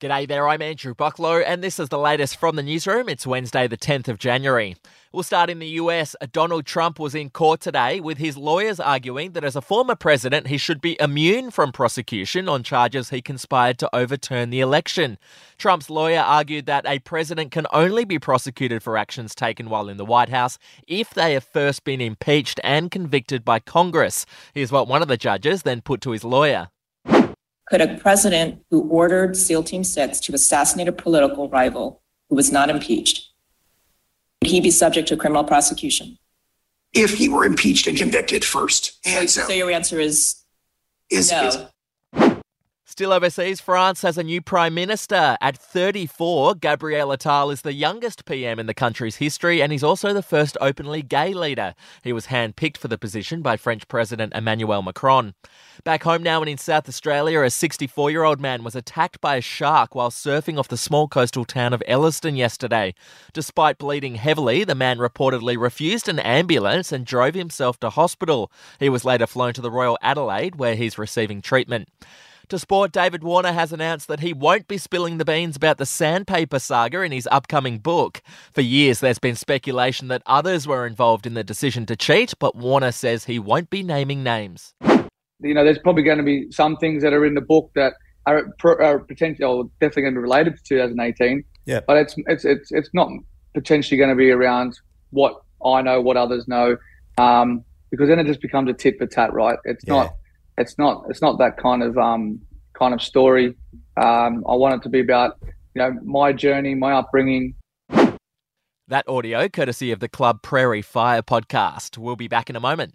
G'day there, I'm Andrew Bucklow, and this is the latest from the newsroom. It's Wednesday, the 10th of January. We'll start in the US. Donald Trump was in court today with his lawyers arguing that as a former president, he should be immune from prosecution on charges he conspired to overturn the election. Trump's lawyer argued that a president can only be prosecuted for actions taken while in the White House if they have first been impeached and convicted by Congress. Here's what one of the judges then put to his lawyer. Could a president who ordered SEAL Team 6 to assassinate a political rival who was not impeached, would he be subject to criminal prosecution? If he were impeached and convicted first. And so, so your answer is, is, no. is Still overseas, France has a new prime minister. At 34, Gabriel Attal is the youngest PM in the country's history, and he's also the first openly gay leader. He was handpicked for the position by French President Emmanuel Macron. Back home now and in South Australia, a 64 year old man was attacked by a shark while surfing off the small coastal town of Elliston yesterday. Despite bleeding heavily, the man reportedly refused an ambulance and drove himself to hospital. He was later flown to the Royal Adelaide, where he's receiving treatment. To sport, David Warner has announced that he won't be spilling the beans about the sandpaper saga in his upcoming book. For years, there's been speculation that others were involved in the decision to cheat, but Warner says he won't be naming names. You know, there's probably going to be some things that are in the book that are, are potentially, or definitely going to be related to 2018. Yeah. But it's it's it's it's not potentially going to be around what I know, what others know, um, because then it just becomes a tit for tat, right? It's Yeah. not it's not it's not that kind of um, kind of story. Um, I want it to be about you know my journey, my upbringing. That audio, courtesy of the Club Prairie Fire podcast. We'll be back in a moment.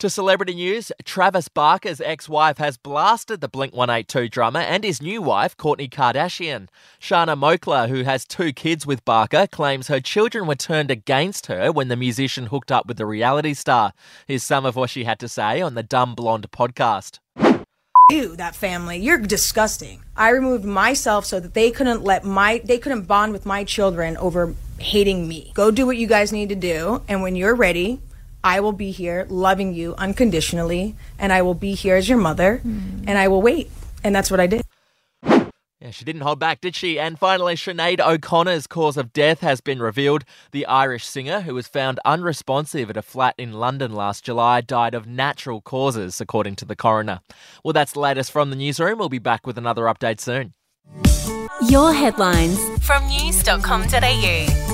To celebrity news, Travis Barker's ex wife has blasted the Blink 182 drummer and his new wife, Kourtney Kardashian. Shanna Moakler, who has two kids with Barker, claims her children were turned against her when the musician hooked up with the reality star. Here's some of what she had to say on the Dumb Blonde podcast. you, that family. You're disgusting. I removed myself so that they couldn't let my they couldn't bond with my children over hating me. Go do what you guys need to do, and when you're ready, I will be here loving you unconditionally, and I will be here as your mother, hmm. and I will wait. And that's what I did. Yeah, she didn't hold back, did she? And finally, Sinead O'Connor's cause of death has been revealed. The Irish singer, who was found unresponsive at a flat in London last July, died of natural causes, according to the coroner. Well, that's the latest from the newsroom. We'll be back with another update soon. Your headlines from news.com.au.